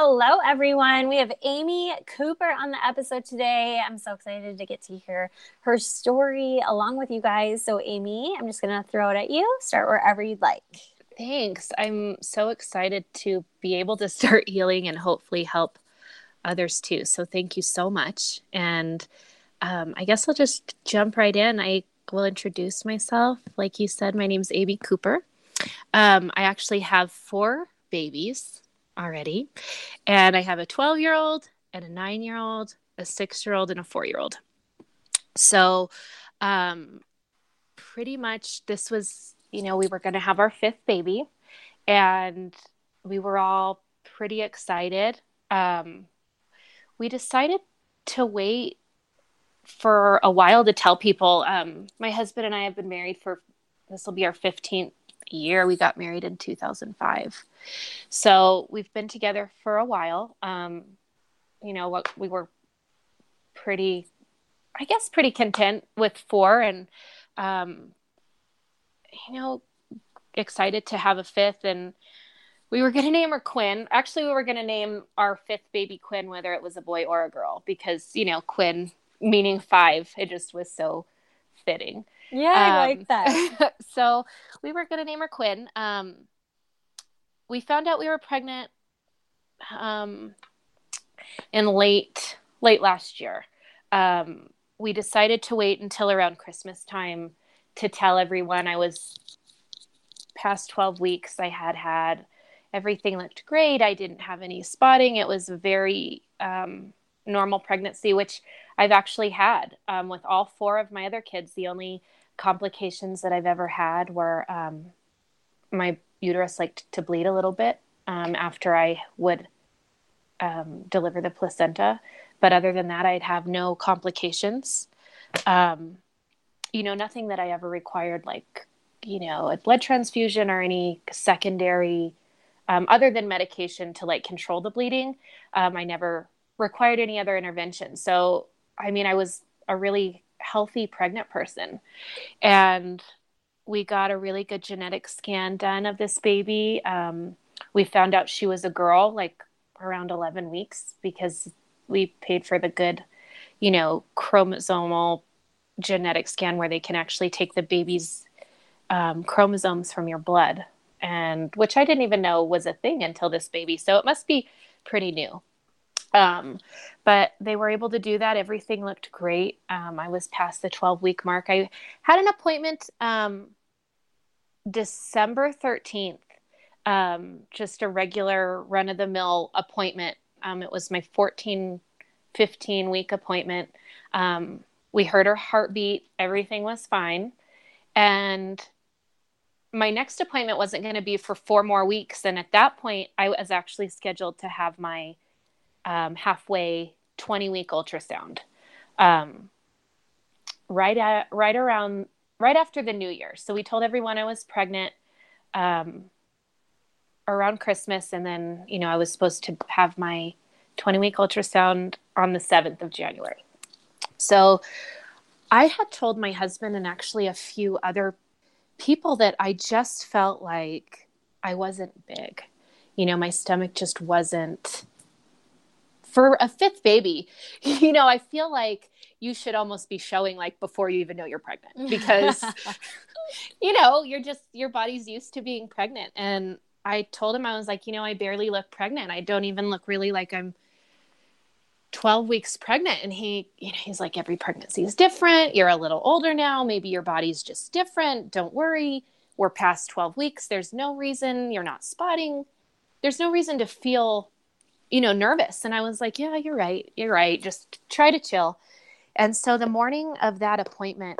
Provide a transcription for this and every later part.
Hello, everyone. We have Amy Cooper on the episode today. I'm so excited to get to hear her story along with you guys. So, Amy, I'm just going to throw it at you. Start wherever you'd like. Thanks. I'm so excited to be able to start healing and hopefully help others too. So, thank you so much. And um, I guess I'll just jump right in. I will introduce myself. Like you said, my name is Amy Cooper. Um, I actually have four babies already. And I have a 12 year old and a nine year old, a six year old, and a four year old. So, um, pretty much this was, you know, we were going to have our fifth baby and we were all pretty excited. Um, we decided to wait for a while to tell people. Um, my husband and I have been married for this will be our 15th year. We got married in 2005. So we've been together for a while. Um, you know, what we were pretty, I guess, pretty content with four and, um, you know, excited to have a fifth. And we were going to name her Quinn. Actually, we were going to name our fifth baby Quinn, whether it was a boy or a girl, because, you know, Quinn meaning five, it just was so fitting. Yeah, I um, like that. so we were going to name her Quinn. Um, we found out we were pregnant um, in late late last year. Um, we decided to wait until around Christmas time to tell everyone I was past 12 weeks. I had had everything looked great. I didn't have any spotting. It was a very um, normal pregnancy, which I've actually had um, with all four of my other kids. The only complications that I've ever had were um, my uterus liked to bleed a little bit um, after I would um, deliver the placenta. But other than that, I'd have no complications. Um, you know, nothing that I ever required, like, you know, a blood transfusion or any secondary, um, other than medication to like control the bleeding. Um, I never required any other intervention. So, I mean, I was a really healthy pregnant person. And we got a really good genetic scan done of this baby. Um, we found out she was a girl like around 11 weeks because we paid for the good, you know, chromosomal genetic scan where they can actually take the baby's um, chromosomes from your blood and which I didn't even know was a thing until this baby. So it must be pretty new. Um, but they were able to do that. Everything looked great. Um, I was past the 12 week mark. I had an appointment um, December 13th, um, just a regular run of the mill appointment. Um, it was my 14, 15 week appointment. Um, we heard her heartbeat, everything was fine. And my next appointment wasn't going to be for four more weeks. And at that point, I was actually scheduled to have my um, halfway 20 week ultrasound um, right at right around right after the new year. So we told everyone i was pregnant um, around christmas. And then you know i was supposed to have my 20 week ultrasound on the 7th of january. So i had told my husband and actually a few other people that i just felt like i wasn't big. You know my stomach just wasn't for a fifth baby, you know, I feel like you should almost be showing like before you even know you're pregnant because you know, you're just your body's used to being pregnant. And I told him I was like, you know, I barely look pregnant. I don't even look really like I'm 12 weeks pregnant. And he you know he's like every pregnancy is different. You're a little older now. Maybe your body's just different. Don't worry. We're past 12 weeks. There's no reason you're not spotting. There's no reason to feel you know, nervous. And I was like, yeah, you're right. You're right. Just try to chill. And so the morning of that appointment,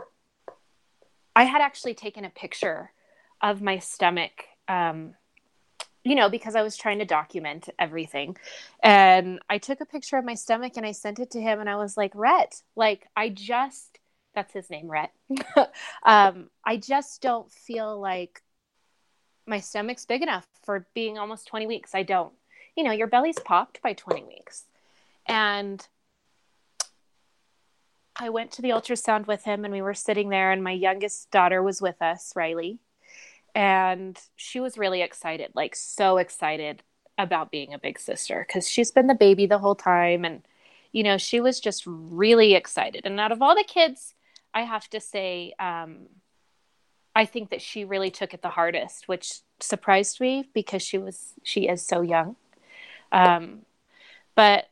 I had actually taken a picture of my stomach um, you know, because I was trying to document everything. And I took a picture of my stomach and I sent it to him and I was like, Rhett, like I just that's his name, Rhett. um, I just don't feel like my stomach's big enough for being almost 20 weeks. I don't. You know, your belly's popped by 20 weeks. And I went to the ultrasound with him and we were sitting there and my youngest daughter was with us, Riley. And she was really excited, like so excited about being a big sister because she's been the baby the whole time and you know, she was just really excited. And out of all the kids, I have to say um I think that she really took it the hardest, which surprised me because she was she is so young. Um, but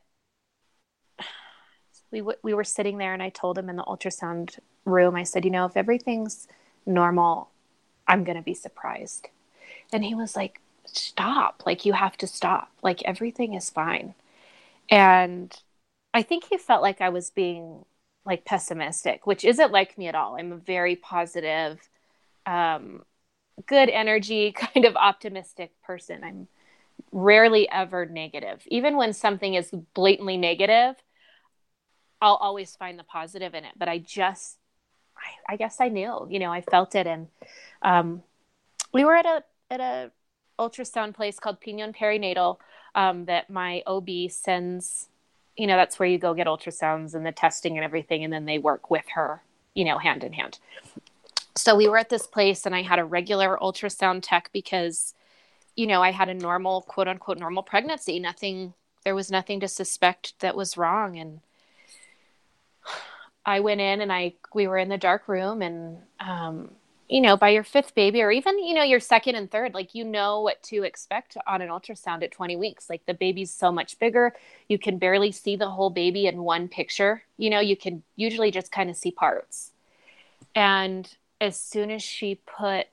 we w- we were sitting there, and I told him in the ultrasound room, I said, you know, if everything's normal, I'm gonna be surprised. And he was like, stop, like you have to stop, like everything is fine. And I think he felt like I was being like pessimistic, which isn't like me at all. I'm a very positive um, good energy, kind of optimistic person. I'm rarely ever negative. Even when something is blatantly negative, I'll always find the positive in it. But I just, I, I guess I knew, you know, I felt it. And um, we were at a at a ultrasound place called Pinon Perinatal um, that my OB sends. You know, that's where you go get ultrasounds and the testing and everything, and then they work with her, you know, hand in hand so we were at this place and I had a regular ultrasound tech because, you know, I had a normal, quote unquote, normal pregnancy. Nothing, there was nothing to suspect that was wrong. And I went in and I, we were in the dark room and, um, you know, by your fifth baby or even, you know, your second and third, like, you know what to expect on an ultrasound at 20 weeks. Like, the baby's so much bigger. You can barely see the whole baby in one picture. You know, you can usually just kind of see parts. And as soon as she put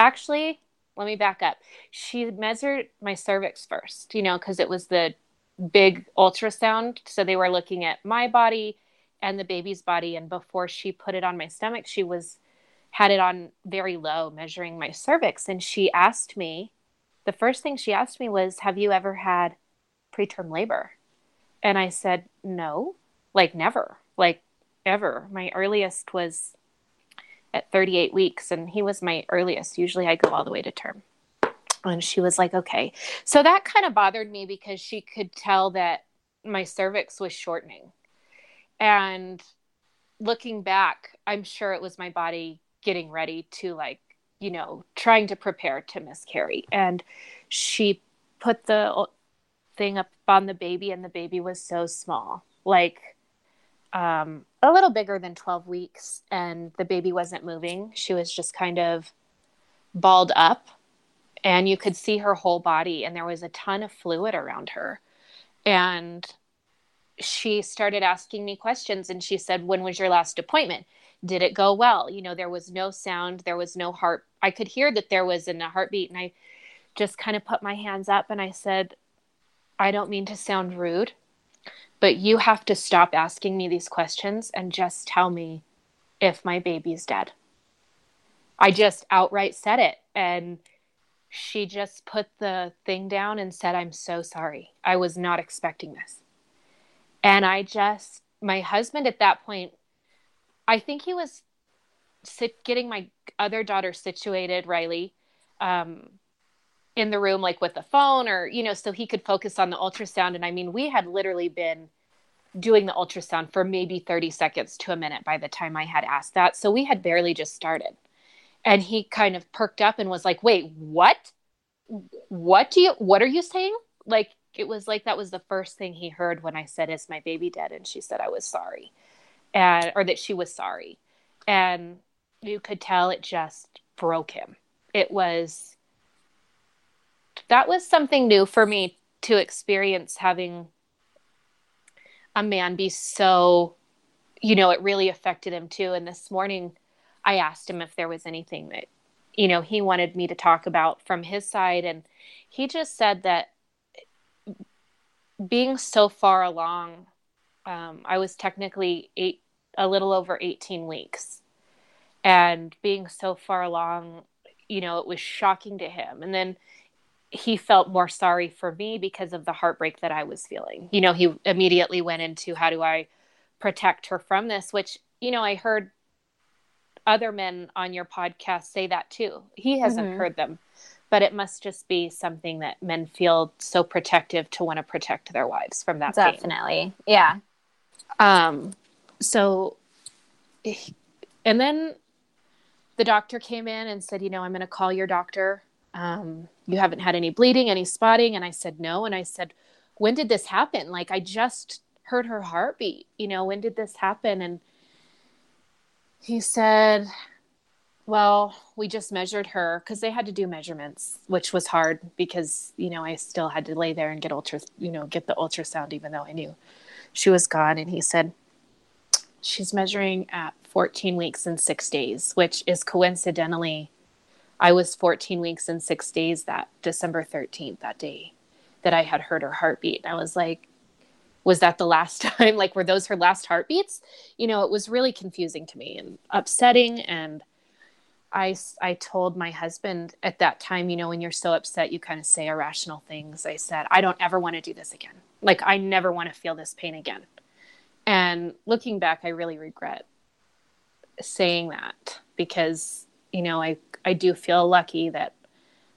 actually let me back up. She measured my cervix first you know because it was the big ultrasound. So they were looking at my body and the baby's body. And before she put it on my stomach she was had it on very low measuring my cervix. And she asked me the first thing she asked me was have you ever had preterm labor? And i said no like never like ever. My earliest was at 38 weeks and he was my earliest. Usually i go all the way to term. And she was like okay. So that kind of bothered me because she could tell that my cervix was shortening. And looking back i'm sure it was my body getting ready to like you know trying to prepare to miscarry. And she put the thing up on the baby and the baby was so small. Like um, a little bigger than 12 weeks and the baby wasn't moving. She was just kind of balled up and you could see her whole body and there was a ton of fluid around her. And she started asking me questions and she said, When was your last appointment? Did it go well? You know, there was no sound, there was no heart. I could hear that there was in a heartbeat and I just kind of put my hands up and I said, I don't mean to sound rude, but you have to stop asking me these questions and just tell me if my baby's dead. I just outright said it. And she just put the thing down and said, I'm so sorry. I was not expecting this. And I just, my husband at that point, I think he was sit, getting my other daughter situated, Riley, um, in the room like with the phone or you know so he could focus on the ultrasound. And i mean we had literally been doing the ultrasound for maybe 30 seconds to a minute by the time i had asked that. So we had barely just started. And he kind of perked up and was like wait what? What do you what are you saying? Like it was like that was the first thing he heard when i said is my baby dead? And she said i was sorry. And or that she was sorry. And you could tell it just broke him. It was that was something new for me to experience having a man be so you know it really affected him too. And this morning i asked him if there was anything that you know he wanted me to talk about from his side. And he just said that being so far along um, i was technically eight a little over 18 weeks. And being so far along you know it was shocking to him. And then he felt more sorry for me because of the heartbreak that I was feeling. You know, he immediately went into how do I protect her from this, which, you know, I heard other men on your podcast say that too. He hasn't mm-hmm. heard them, but it must just be something that men feel so protective to want to protect their wives from that. Definitely. Pain. Yeah. Um, so, and then the doctor came in and said, you know, I'm going to call your doctor um, you haven't had any bleeding, any spotting? And I said, no. And I said, when did this happen? Like, I just heard her heartbeat. You know, when did this happen? And he said, well, we just measured her because they had to do measurements, which was hard because, you know, I still had to lay there and get ultra, you know, get the ultrasound, even though I knew she was gone. And he said, she's measuring at 14 weeks and six days, which is coincidentally I was 14 weeks and six days that December 13th, that day that I had heard her heartbeat. And I was like, was that the last time? like, were those her last heartbeats? You know, it was really confusing to me and upsetting. And I, I told my husband at that time, you know, when you're so upset, you kind of say irrational things. I said, I don't ever want to do this again. Like, I never want to feel this pain again. And looking back, I really regret saying that because, you know, I I do feel lucky that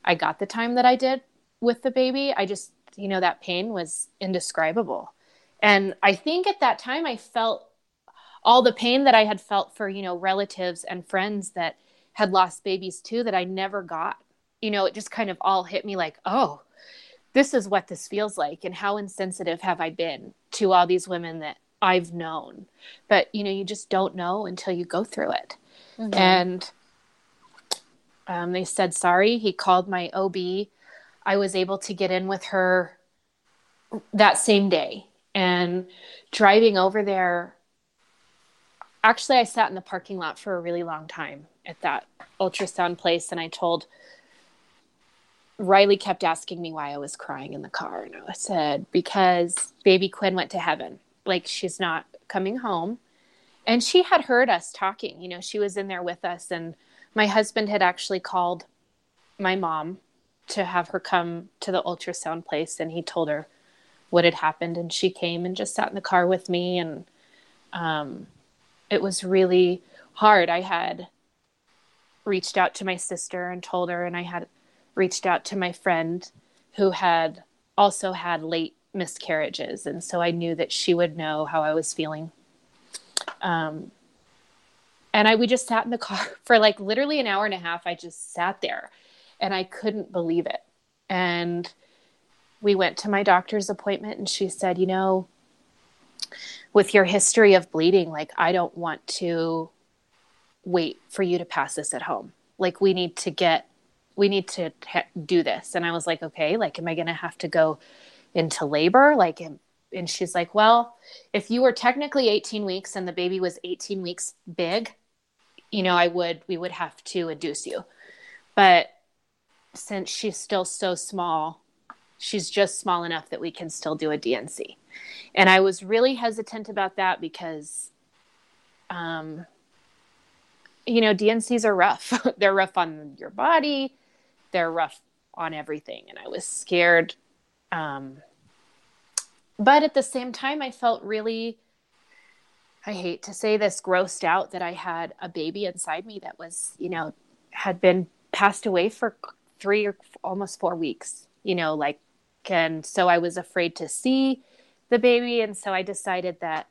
I got the time that I did with the baby. I just, you know, that pain was indescribable. And I think at that time I felt all the pain that I had felt for, you know, relatives and friends that had lost babies too that I never got. You know, it just kind of all hit me like, oh, this is what this feels like. And how insensitive have I been to all these women that I've known? But, you know, you just don't know until you go through it. Mm-hmm. And um, they said sorry. He called my OB. I was able to get in with her that same day. And driving over there, actually, I sat in the parking lot for a really long time at that ultrasound place. And I told Riley kept asking me why I was crying in the car. And I said, because baby Quinn went to heaven. Like she's not coming home. And she had heard us talking. You know, she was in there with us. And my husband had actually called my mom to have her come to the ultrasound place and he told her what had happened and she came and just sat in the car with me and um, it was really hard. I had reached out to my sister and told her and i had reached out to my friend who had also had late miscarriages and so i knew that she would know how i was feeling. Um, and I we just sat in the car for like literally an hour and a half. I just sat there and I couldn't believe it. And we went to my doctor's appointment and she said, "You know, with your history of bleeding, like I don't want to wait for you to pass this at home. Like we need to get we need to ha- do this." And I was like, "Okay, like am I going to have to go into labor? Like am, and she's like, "Well, if you were technically 18 weeks and the baby was 18 weeks big, you know, I would, we would have to induce you. But since she's still so small, she's just small enough that we can still do a D&C. I was really hesitant about that because, um, you know, D&Cs are rough. they're rough on your body, they're rough on everything. And I was scared. Um, but at the same time, I felt really I hate to say this, grossed out that I had a baby inside me that was, you know, had been passed away for three or almost four weeks, you know, like, and so I was afraid to see the baby. And so I decided that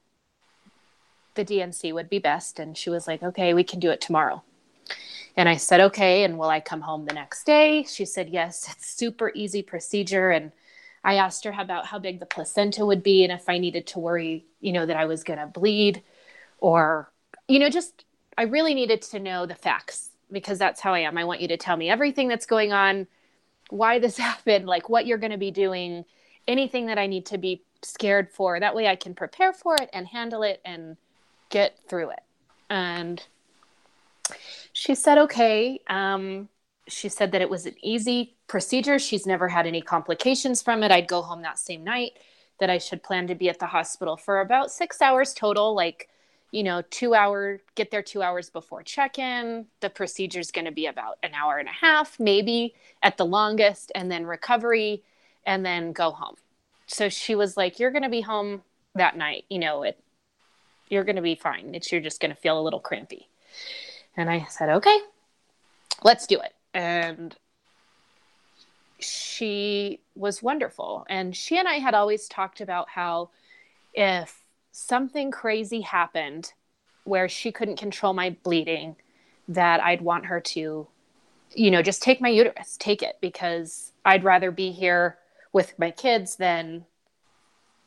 the D&C would be best. And she was like, okay, we can do it tomorrow. And I said, okay. And will I come home the next day? She said, yes, it's super easy procedure. And I asked her about how big the placenta would be and if I needed to worry, you know, that I was going to bleed or, you know, just I really needed to know the facts because that's how I am. I want you to tell me everything that's going on, why this happened, like what you're going to be doing, anything that I need to be scared for. That way I can prepare for it and handle it and get through it. And she said, okay. Um, she said that it was an easy procedure. She's never had any complications from it. I'd go home that same night, that I should plan to be at the hospital for about six hours total, like, you know, two hour, get there two hours before check in. The procedure is going to be about an hour and a half, maybe at the longest, and then recovery, and then go home. So she was like, You're going to be home that night. You know, it, you're going to be fine. It's, you're just going to feel a little crampy. And I said, Okay, let's do it. And she was wonderful. And she and I had always talked about how if something crazy happened where she couldn't control my bleeding, that I'd want her to, you know, just take my uterus, take it, because I'd rather be here with my kids than,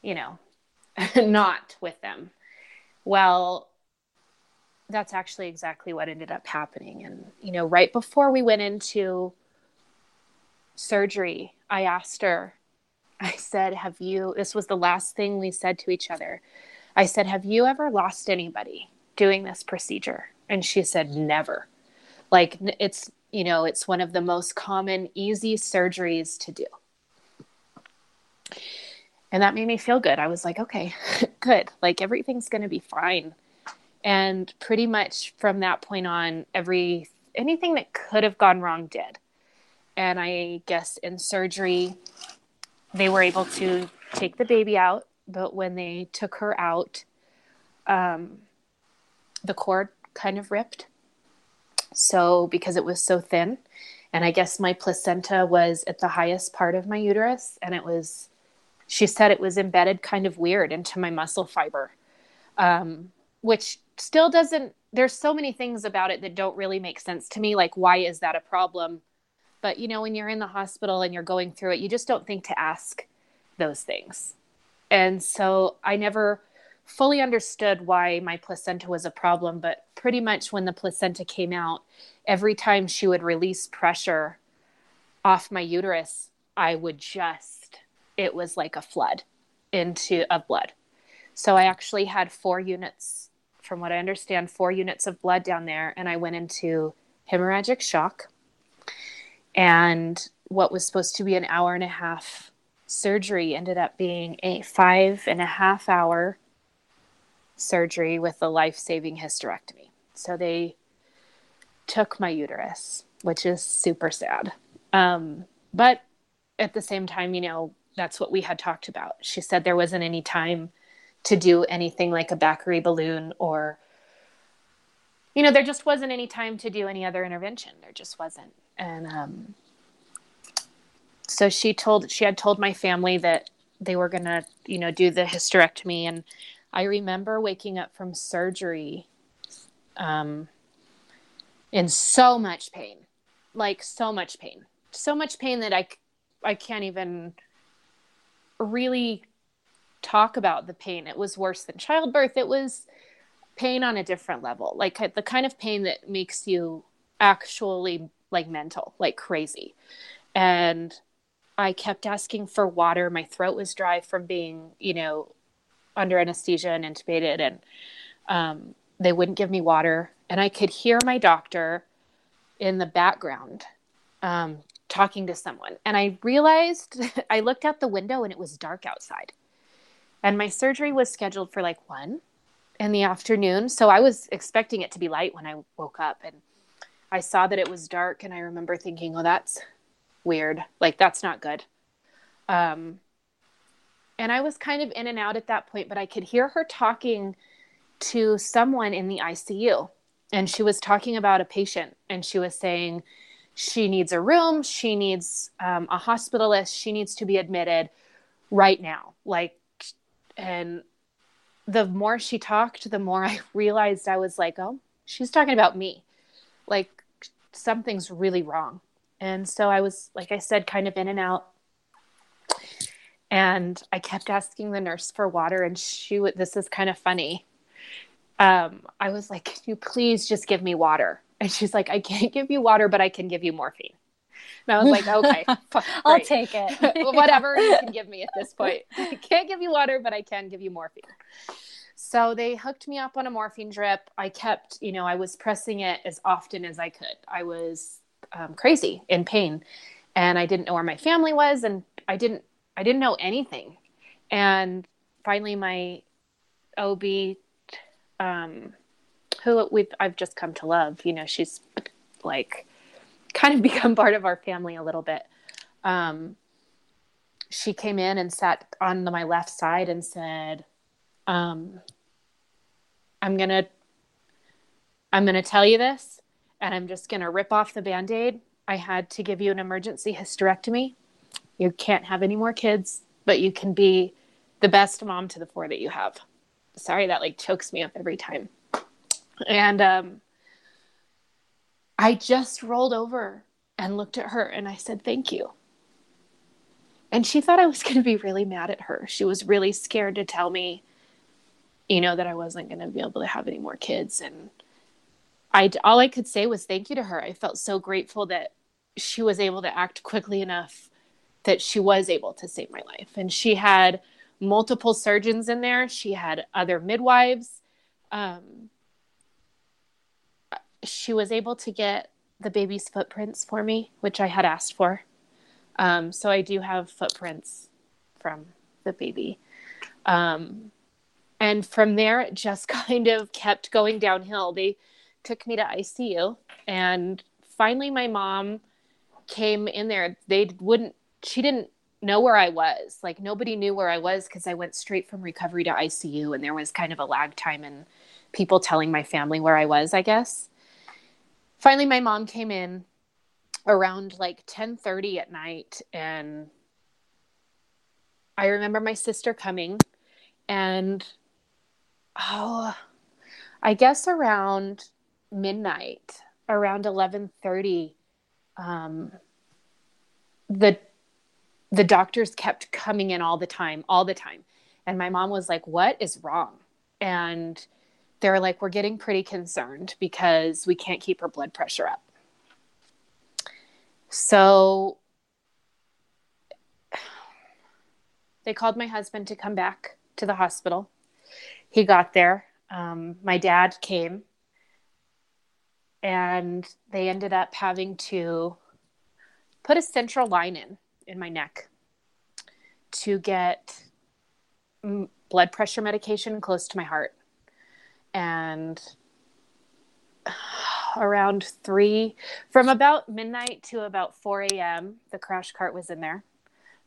you know, not with them. Well, that's actually exactly what ended up happening. And, you know, right before we went into surgery, I asked her, I said, Have you, this was the last thing we said to each other. I said, Have you ever lost anybody doing this procedure? And she said, Never. Like it's, you know, it's one of the most common, easy surgeries to do. And that made me feel good. I was like, okay, good. Like everything's going to be fine. And pretty much from that point on, every anything that could have gone wrong did. And I guess in surgery, they were able to take the baby out but when they took her out, um, the cord kind of ripped. So, because it was so thin, and I guess my placenta was at the highest part of my uterus, and it was, she said it was embedded kind of weird into my muscle fiber, um, which still doesn't, there's so many things about it that don't really make sense to me. Like, why is that a problem? But, you know, when you're in the hospital and you're going through it, you just don't think to ask those things. And so I never fully understood why my placenta was a problem, but pretty much when the placenta came out, every time she would release pressure off my uterus, I would just, it was like a flood into of blood. So I actually had four units, from what I understand, four units of blood down there, and I went into hemorrhagic shock. And what was supposed to be an hour and a half surgery ended up being a five and a half hour surgery with a life saving hysterectomy. So they took my uterus, which is super sad. Um, but at the same time, you know, that's what we had talked about. She said there wasn't any time to do anything like a Bakri balloon or, you know, there just wasn't any time to do any other intervention. There just wasn't. And um, so she told she had told my family that they were going to you know do the hysterectomy and i remember waking up from surgery um, in so much pain like so much pain so much pain that i i can't even really talk about the pain it was worse than childbirth it was pain on a different level like the kind of pain that makes you actually like mental like crazy and I kept asking for water. My throat was dry from being, you know, under anesthesia and intubated, and um, they wouldn't give me water. And I could hear my doctor in the background um, talking to someone. And I realized I looked out the window and it was dark outside. And my surgery was scheduled for like one in the afternoon. So I was expecting it to be light when I woke up. And I saw that it was dark. And I remember thinking, oh, that's weird. Like that's not good. Um, and I was kind of in and out at that point, but I could hear her talking to someone in the ICU. And she was talking about a patient and she was saying she needs a room, she needs um, a hospitalist, she needs to be admitted right now. Like, and the more she talked, the more I realized I was like, oh, she's talking about me. Like, something's really wrong. And so I was, like I said, kind of in and out. And I kept asking the nurse for water, and she this is kind of funny. Um, I was like, Can you please just give me water? And she's like, I can't give you water, but I can give you morphine. And I was like, okay, I'll take it. Whatever you can give me at this point. I can't give you water, but I can give you morphine. So they hooked me up on a morphine drip. I kept, you know, I was pressing it as often as I could. I was um, crazy in pain and i didn't know where my family was and i didn't i didn't know anything and finally my ob um, who we've I've just come to love. You know, she's like kind of become part of our family a little bit. Um, she came in and sat on my left side and said, um, "I'm gonna, I'm gonna tell you this, and I'm just gonna rip off the band-aid. I had to give you an emergency hysterectomy. You can't have any more kids, but you can be the best mom to the four that you have." Sorry, that like chokes me up every time. And um, I just rolled over and looked at her and I said, Thank you. And she thought I was going to be really mad at her. She was really scared to tell me, you know, that I wasn't going to be able to have any more kids. And I, all I could say was thank you to her. I felt so grateful that she was able to act quickly enough that she was able to save my life. And she had multiple surgeons in there, she had other midwives. Um, she was able to get the baby's footprints for me, which I had asked for. Um, so I do have footprints from the baby. Um, and from there, it just kind of kept going downhill. They took me to ICU, and finally, my mom came in there. They wouldn't, she didn't know where I was. Like, nobody knew where I was because I went straight from recovery to ICU, and there was kind of a lag time in people telling my family where I was, I guess finally my mom came in around like 10:30 at night and I remember my sister coming and oh I guess around midnight around 11:30 um the the doctors kept coming in all the time all the time. And my mom was like what is wrong? And they're like, we're getting pretty concerned because we can't keep her blood pressure up. So they called my husband to come back to the hospital. He got there. Um, my dad came, and they ended up having to put a central line in in my neck to get blood pressure medication close to my heart and around three, from about midnight to about 4 a.m., the crash cart was in there.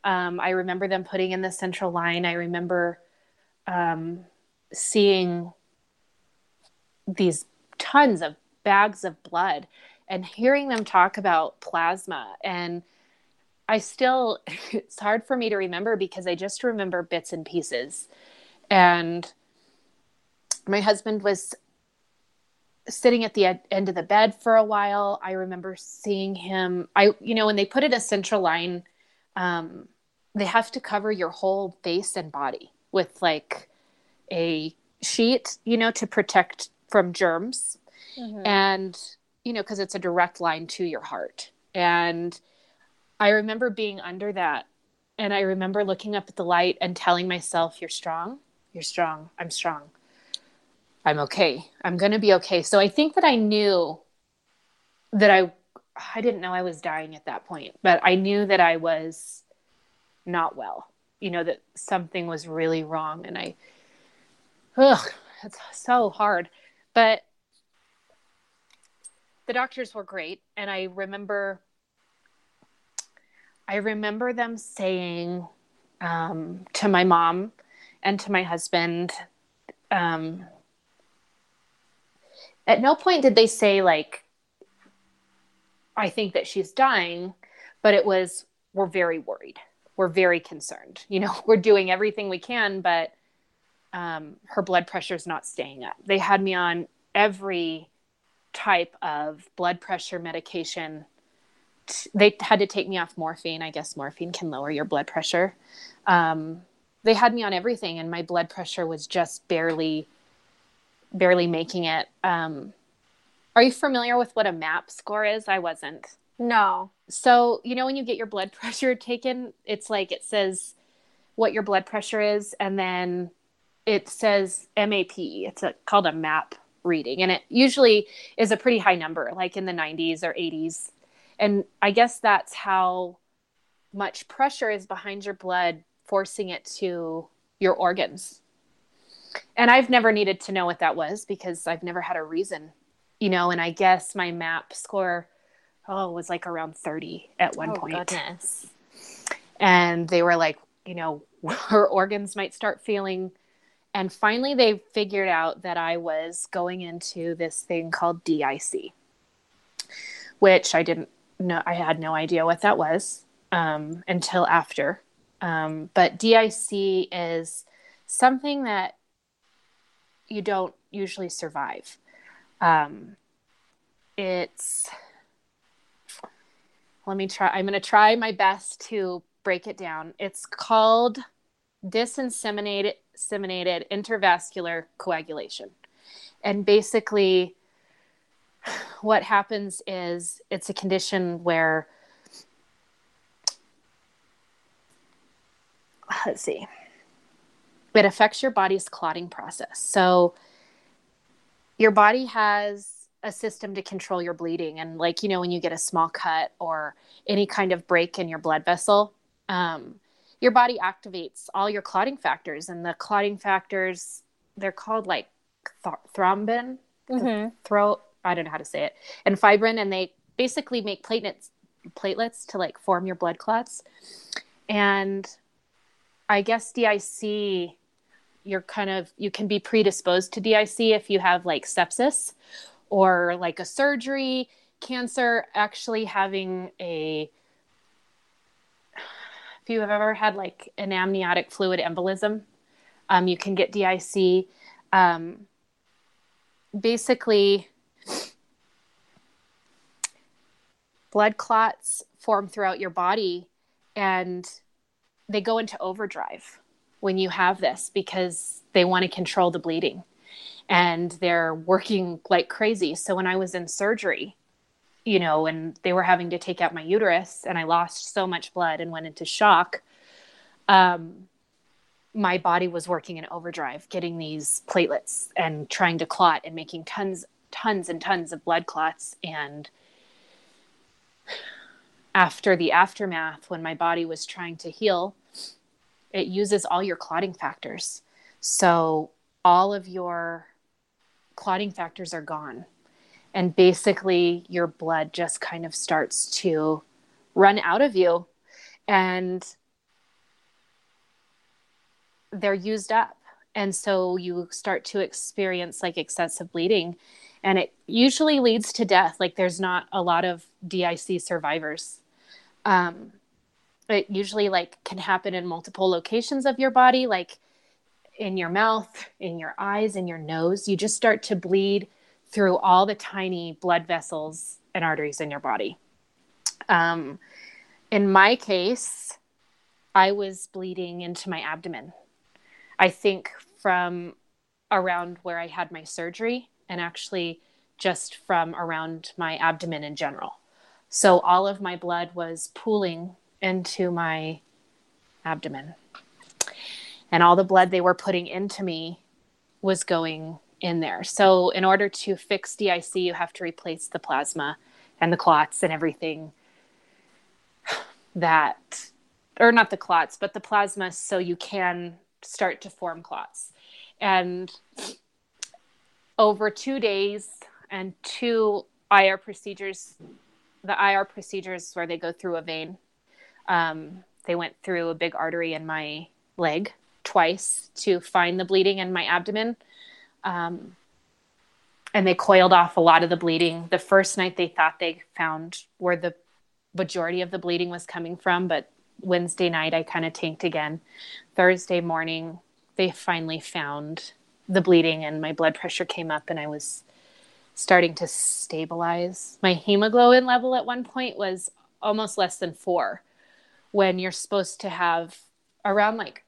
Um, I remember them putting in the central line. I remember um, seeing these tons of bags of blood and hearing them talk about plasma. And I still, it's hard for me to remember because I just remember bits and pieces. And my husband was sitting at the ed- end of the bed for a while. I remember seeing him. I, you know, when they put in a central line, um, they have to cover your whole face and body with like a sheet, you know, to protect from germs. Mm-hmm. And, you know, because it's a direct line to your heart. And I remember being under that. And I remember looking up at the light and telling myself, You're strong. You're strong. I'm strong. I'm okay. I'm going to be okay. So I think that I knew that I I didn't know I was dying at that point, but I knew that I was not well. You know that something was really wrong and I ugh, it's so hard. But the doctors were great and I remember I remember them saying um, to my mom and to my husband um, at no point did they say like i think that she's dying but it was we're very worried. We're very concerned. You know we're doing everything we can but um, her blood pressure is not staying up. They had me on every type of blood pressure medication. They had to take me off morphine. I guess morphine can lower your blood pressure. Um, they had me on everything and my blood pressure was just barely barely making it. Um, are you familiar with what a MAP score is? I wasn't. No. So, you know, when you get your blood pressure taken, it's like it says what your blood pressure is, and then it says MAP. It's a, called a MAP reading, and it usually is a pretty high number, like in the 90s or 80s. And I guess that's how much pressure is behind your blood, forcing it to your organs. And I've never needed to know what that was because I've never had a reason, you know. And I guess my MAP score, oh, was like around 30 at one oh, point. Goodness. And they were like, you know, her organs might start feeling. And finally, they figured out that I was going into this thing called DIC, which I didn't know, I had no idea what that was um, until after. Um, but DIC is something that you don't usually survive. Um, it's, let me try, I'm going to try my best to break it down. It's called disinseminated disseminated intravascular coagulation. And basically, what happens is it's a condition where, let's see, it affects your body's clotting process. So, your body has a system to control your bleeding. And, like, you know, when you get a small cut or any kind of break in your blood vessel, um, your body activates all your clotting factors. And the clotting factors, they're called like th- thrombin, Mm-hmm. throat, I don't know how to say it, and fibrin. And they basically make platelets, platelets to like form your blood clots. And I guess DIC, you're kind of, you can be predisposed to DIC if you have like sepsis or like a surgery, cancer, actually having a if you have ever had like an amniotic fluid embolism, um, you can get DIC. Um, basically, blood clots form throughout your body and they go into overdrive when you have this because they want to control the bleeding and they're working like crazy. So when I was in surgery, you know, and they were having to take out my uterus, and I lost so much blood and went into shock. Um, my body was working in overdrive, getting these platelets and trying to clot and making tons, tons and tons of blood clots. And after the aftermath, when my body was trying to heal, it uses all your clotting factors. So all of your clotting factors are gone. And basically your blood just kind of starts to run out of you. And they're used up. And so you start to experience like excessive bleeding. And it usually leads to death. Like there's not a lot of dic survivors. Um, it usually like can happen in multiple locations of your body like in your mouth in your eyes in your nose you just start to bleed through all the tiny blood vessels and arteries in your body. Um, in my case, I was bleeding into my abdomen. I think from around where I had my surgery and actually just from around my abdomen in general. So all of my blood was pooling into my abdomen. And all the blood they were putting into me was going in there. So, in order to fix DIC, you have to replace the plasma and the clots and everything that, or not the clots, but the plasma so you can start to form clots. And over two days and two IR procedures, the IR procedures where they go through a vein, um, they went through a big artery in my leg twice to find the bleeding in my abdomen um, and they coiled off a lot of the bleeding. The first night they thought they found where the majority of the bleeding was coming from, but Wednesday night I kind of tanked again. Thursday morning they finally found the bleeding and my blood pressure came up and I was starting to stabilize. My hemoglobin level at one point was almost less than 4 when you're supposed to have around like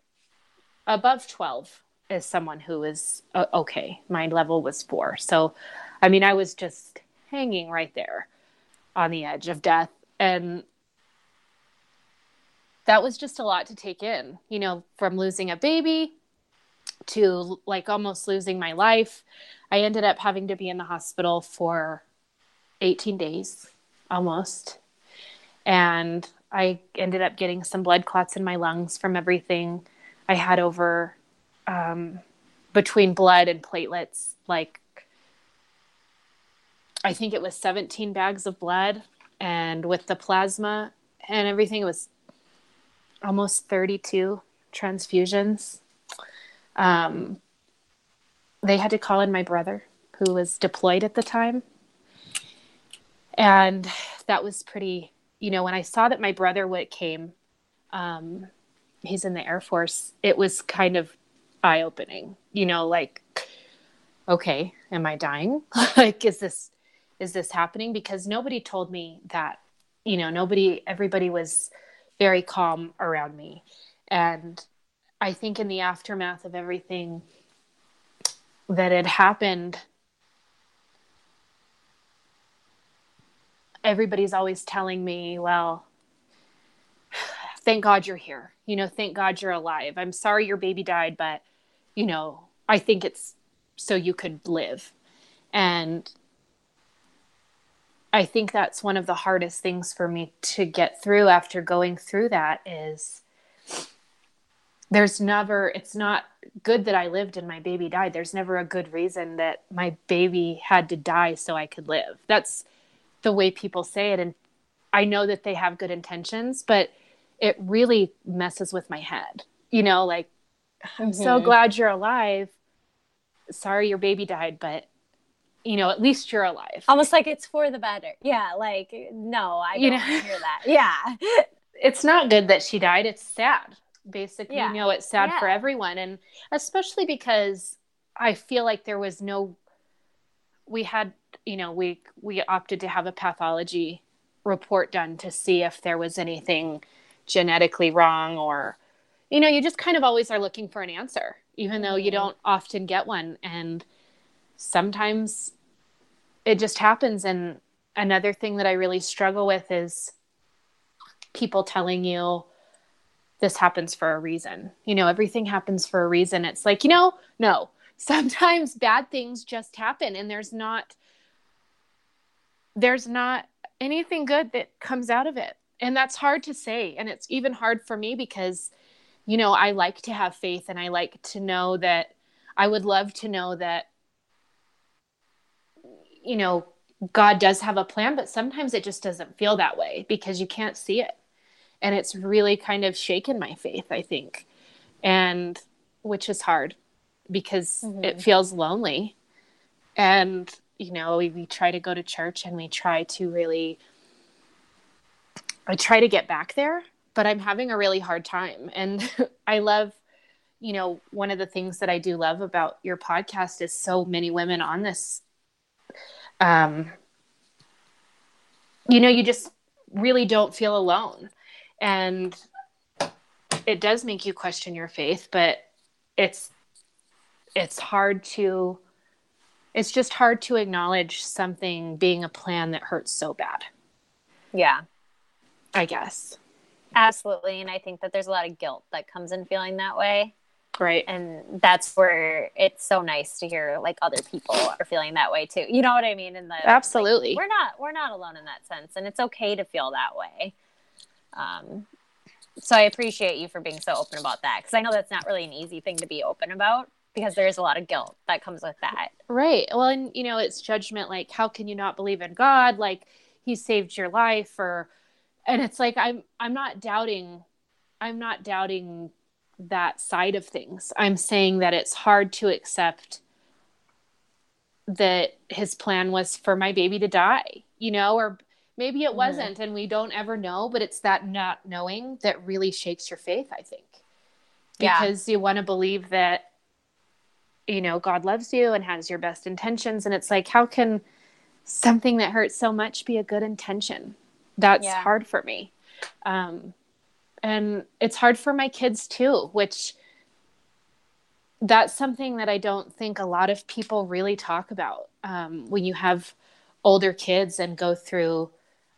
above 12 is someone who is uh, okay. My level was four. So, I mean, I was just hanging right there on the edge of death. And that was just a lot to take in, you know, from losing a baby to like almost losing my life. I ended up having to be in the hospital for 18 days almost. And I ended up getting some blood clots in my lungs from everything. I had over um, between blood and platelets, like I think it was 17 bags of blood, and with the plasma and everything, it was almost 32 transfusions. Um, they had to call in my brother, who was deployed at the time. And that was pretty, you know, when I saw that my brother what came, um, he's in the Air Force, it was kind of eye opening, you know, like, okay, am I dying? like, is this, is this happening? Because nobody told me that, you know, nobody, everybody was very calm around me. And I think in the aftermath of everything that had happened, everybody's always telling me, well, thank God you're here. You know, thank God you're alive. I'm sorry your baby died, but, you know, I think it's so you could live. And I think that's one of the hardest things for me to get through after going through that is there's never it's not good that I lived and my baby died. There's never a good reason that my baby had to die so I could live. That's the way people say it and I know that they have good intentions, but it really messes with my head. You know, like I'm mm-hmm. so glad you're alive. Sorry your baby died, but you know, at least you're alive. Almost like it's for the better. Yeah, like no, I don't you know, hear that. Yeah. it's not good that she died. It's sad. Basically, yeah. you know, it's sad yeah. for everyone and especially because I feel like there was no we had, you know, we we opted to have a pathology report done to see if there was anything genetically wrong or you know, you just kind of always are looking for an answer even though you mm-hmm. don't often get one and sometimes it just happens. And another thing that I really struggle with is people telling you this happens for a reason. You know, everything happens for a reason. It's like, you know, no, sometimes bad things just happen and there's not there's not anything good that comes out of it. And that's hard to say and it's even hard for me because you know, I like to have faith and I like to know that I would love to know that you know, God does have a plan, but sometimes it just doesn't feel that way because you can't see it. And it's really kind of shaken my faith, I think. And which is hard because mm-hmm. it feels lonely. And, you know, we, we try to go to church and we try to really, I try to get back there, but I'm having a really hard time. And I love, you know, one of the things that I do love about your podcast is so many women on this um, you know, you just really don't feel alone. And it does make you question your faith, but it's it's hard to it's just hard to acknowledge something being a plan that hurts so bad. Yeah. I guess. Absolutely. And I think that there's a lot of guilt that comes in feeling that way. Right. And that's where it's so nice to hear like other people are feeling that way too. You know what I mean? In the Absolutely. Like, we're not we're not alone in that sense and it's okay to feel that way. Um so I appreciate you for being so open about that because I know that's not really an easy thing to be open about because there's a lot of guilt that comes with that. Right. Well, and you know, it's judgment like how can you not believe in God? Like he saved your life or and it's like I'm I'm not doubting I'm not doubting that side of things. I'm saying that it's hard to accept that his plan was for my baby to die, you know, or maybe it mm-hmm. wasn't and we don't ever know, but it's that not knowing that really shakes your faith, I think. Because yeah. you want to believe that you know, God loves you and has your best intentions and it's like how can something that hurts so much be a good intention? That's yeah. hard for me. Um and it's hard for my kids too which that's something that i don't think a lot of people really talk about um, when you have older kids and go through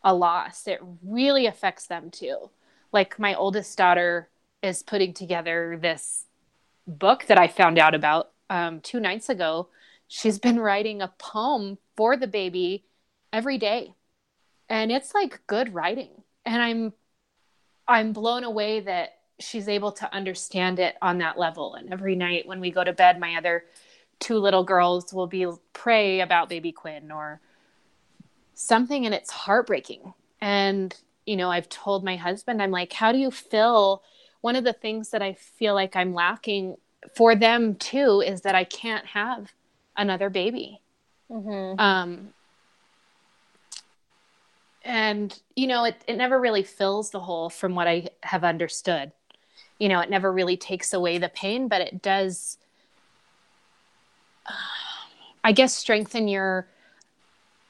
a loss it really affects them too like my oldest daughter is putting together this book that i found out about um, two nights ago she's been writing a poem for the baby every day and it's like good writing and i'm I'm blown away that she's able to understand it on that level. And every night when we go to bed, my other two little girls will be pray about baby Quinn or something and it's heartbreaking. And you know, I've told my husband I'm like, how do you feel one of the things that I feel like I'm lacking for them too is that I can't have another baby. Mm-hmm. Um, and you know, it it never really fills the hole from what I have understood. You know, it never really takes away the pain, but it does. Uh, I guess strengthen your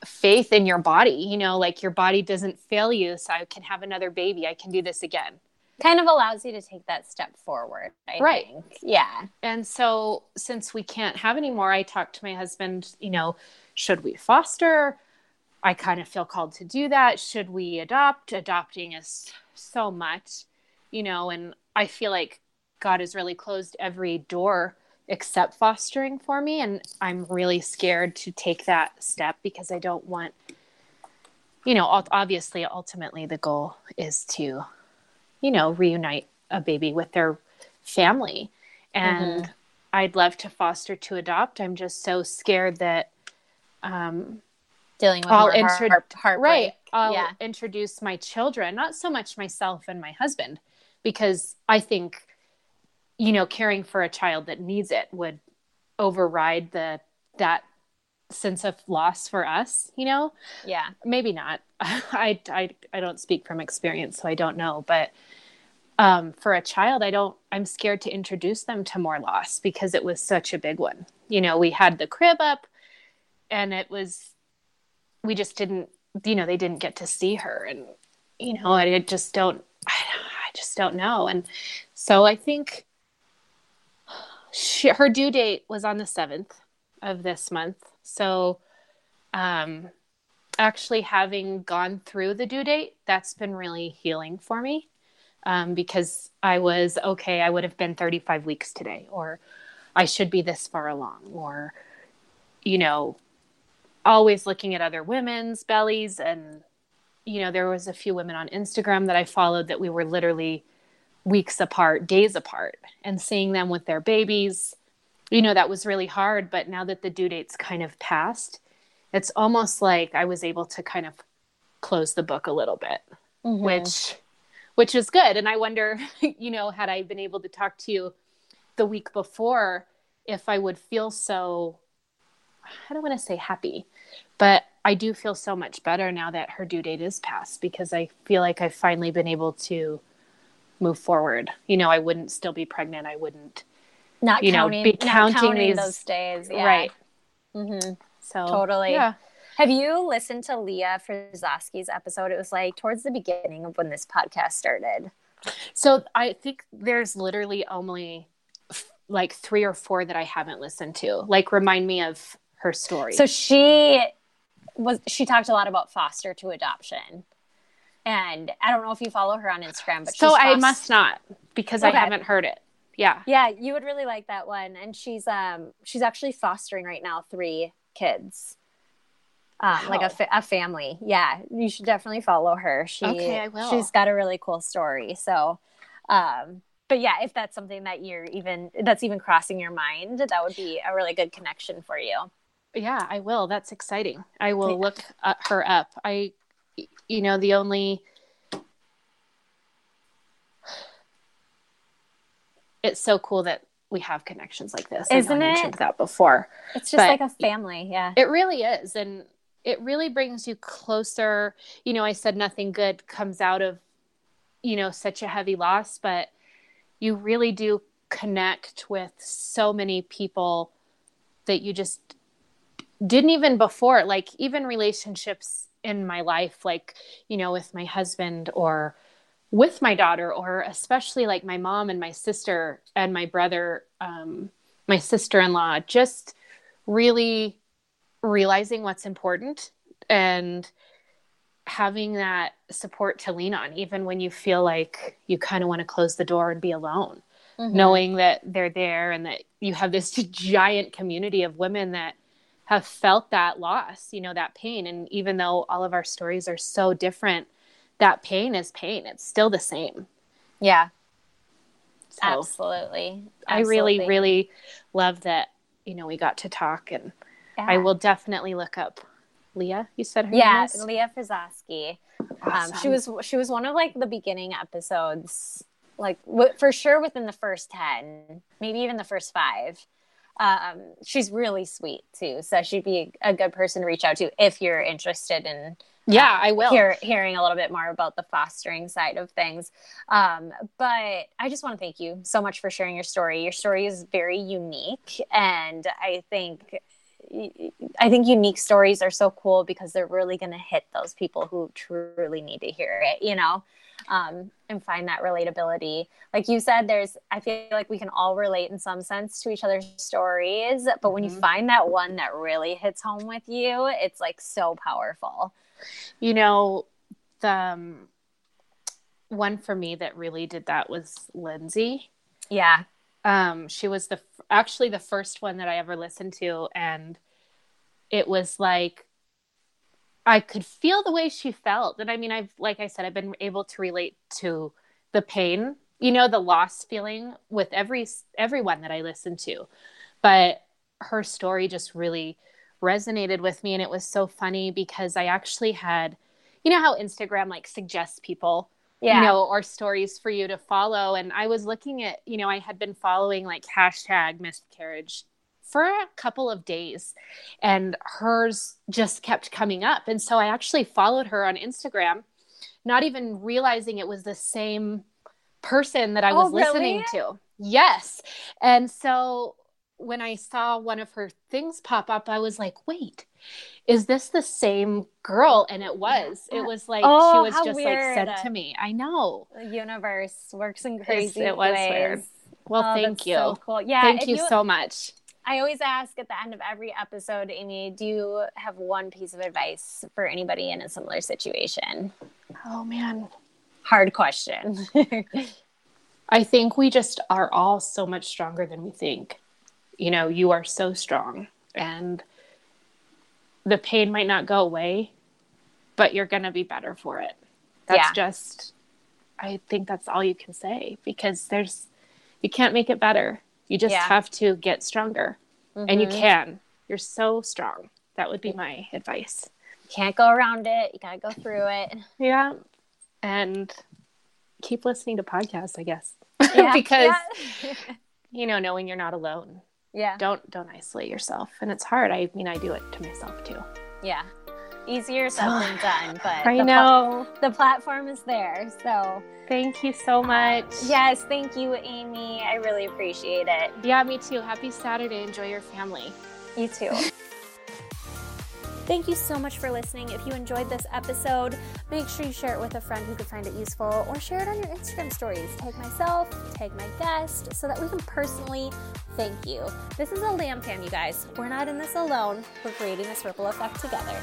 faith in your body. You know, like your body doesn't fail you, so I can have another baby. I can do this again kind of allows you to take that step forward. I right. Think. Yeah. And so since we can't have any more, I talked to my husband, you know, should we foster? I kind of feel called to do that. Should we adopt? Adopting is so much, you know, and I feel like God has really closed every door except fostering for me. And I'm really scared to take that step because I don't want, you know, obviously, ultimately, the goal is to you know, reunite a baby with their family. And mm-hmm. I'd love to foster to adopt. I'm just so scared that um, dealing with I'll intro- heart- heartbreak. Right. I'll yeah. introduce my children, not so much myself and my husband, because I think, you know, caring for a child that needs it would override the that sense of loss for us, you know? Yeah. Maybe not. I, I, I don't speak from experience, so I don't know. But um, for a child, I don't, I'm scared to introduce them to more loss because it was such a big one. You know, we had the crib up and it was, we just didn't, you know, they didn't get to see her. And, you know, I just don't, I, I just don't know. And so I think she, her due date was on the 7th of this month. So, um, actually having gone through the due date, that's been really healing for me um, because I was okay, I would have been 35 weeks today, or I should be this far along, or, you know, always looking at other women's bellies. And, you know, there was a few women on Instagram that I followed that we were literally weeks apart, days apart, and seeing them with their babies. You know, that was really hard. But now that the due date's kind of passed, it's almost like I was able to kind of close the book a little bit, mm-hmm. which which is good. And I wonder, you know, had I been able to talk to you the week before, if I would feel so, I don't want to say happy, but I do feel so much better now that her due date is passed because I feel like I've finally been able to move forward. You know, I wouldn't still be pregnant. I wouldn't, not you counting, know, be counting, counting these those days. Yeah. Right. Mm-hmm. So totally. Yeah. Have you listened to Leah Frizowski's episode? It was like towards the beginning of when this podcast started. So I think there's literally only like three or four that I haven't listened to. Like remind me of her story. So she was she talked a lot about foster to adoption. And I don't know if you follow her on Instagram, but so I must not because okay. I haven't heard it. Yeah. Yeah, you would really like that one. And she's um she's actually fostering right now three kids um, wow. like a, fa- a family. Yeah, you should definitely follow her. She, okay, I will. She's got a really cool story. So, um, but yeah, if that's something that you're even that's even crossing your mind, that would be a really good connection for you. Yeah, I will. That's exciting. I will yeah. look her up. I, you know, the only. It's so cool that we have connections like this. Isn't I it? mentioned that before. It's just but like a family. Yeah. It really is. And it really brings you closer. You know, I said nothing good comes out of, you know, such a heavy loss, but you really do connect with so many people that you just didn't even before. Like, even relationships in my life, like, you know, with my husband or with my daughter, or especially like my mom and my sister and my brother, um, my sister in law, just really realizing what's important and having that support to lean on even when you feel like you kind of want to close the door and be alone mm-hmm. knowing that they're there and that you have this giant community of women that have felt that loss you know that pain and even though all of our stories are so different that pain is pain it's still the same yeah So Absolutely. I really, really love that, you know, we got to talk and I will definitely look up Leah. You said her Yeah, name is? Leah Frizowski. Awesome. Um, she was she was one of like the beginning episodes, like w- for sure within the first ten, maybe even the first five. Um, she's really sweet too, so she'd be a good person to reach out to if you're interested in Yeah, I will. hear, hearing a little bit more about the fostering side of things. Um, but I just want to thank you so much for sharing your story. Your story is very unique, and I think I think unique stories are so cool because they're really going to hit those people who truly need to hear it. You know. Um, and find that relatability. Like you said, there's, I feel like we can all relate in some sense to each other's stories, but when you Mhm. find that one that really hits home with you, it's like so powerful. You know, the um, one for me that really did that was Lindsay. Yeah. Um, she was the actually the first one that I ever listened to, and it was like I could feel the way she felt. And I mean, I've like I said, I've been able to relate to the pain, you know, the loss feeling with every everyone that I listen to. But her story just really resonated with me and it was so funny because I actually had you know how Instagram like suggests people Yeah. you know, or stories for you to follow. And I was looking at, you know, I had been following like hashtag miscarriage for a couple of days and hers just kept coming up. And so I actually followed her on Instagram, not even realizing it was the same person that I Oh, was listening really? to. Yes. And so when I saw one of her things pop up, I was like, wait, is this the same girl? And it was. It was like Oh, she was just weird. like sent to me. I know. the universe works in crazy it was ways. weird. Well, Oh, thank you. So cool. Yeah. thank if you so much. I always ask at the end of every episode, Amy, do you have one piece of advice for anybody in a similar situation? Oh man. Hard question. I think we just are all so much stronger than we think. You know, you are so strong and the pain might not go away, but you're going to be better for it. That's Yeah. just I think that's all you can say because there's you can't make it better. You just Yeah. have to get stronger. And you Mhm. can. You're so strong. That would be my advice. You can't go around it. You got to go through it. Yeah. And keep listening to podcasts, I guess. Yeah. because you know, knowing you're not alone. yeah. Don't don't isolate yourself. And it's hard. I mean, I do it to myself too. Yeah. Easier said than done, but I the know. the platform is there. So, Thank you so much. Um, yes, thank you, Amy. I really appreciate it. Yeah, me too. Happy Saturday. Enjoy your family. You too. Thank you so much for listening. If you enjoyed this episode, make sure you share it with a friend who could find it useful or share it on your Instagram stories. Tag myself, tag my guest, so that we can personally thank you. This is a lamb cam, you guys. We're not in this alone. We're creating this ripple effect together.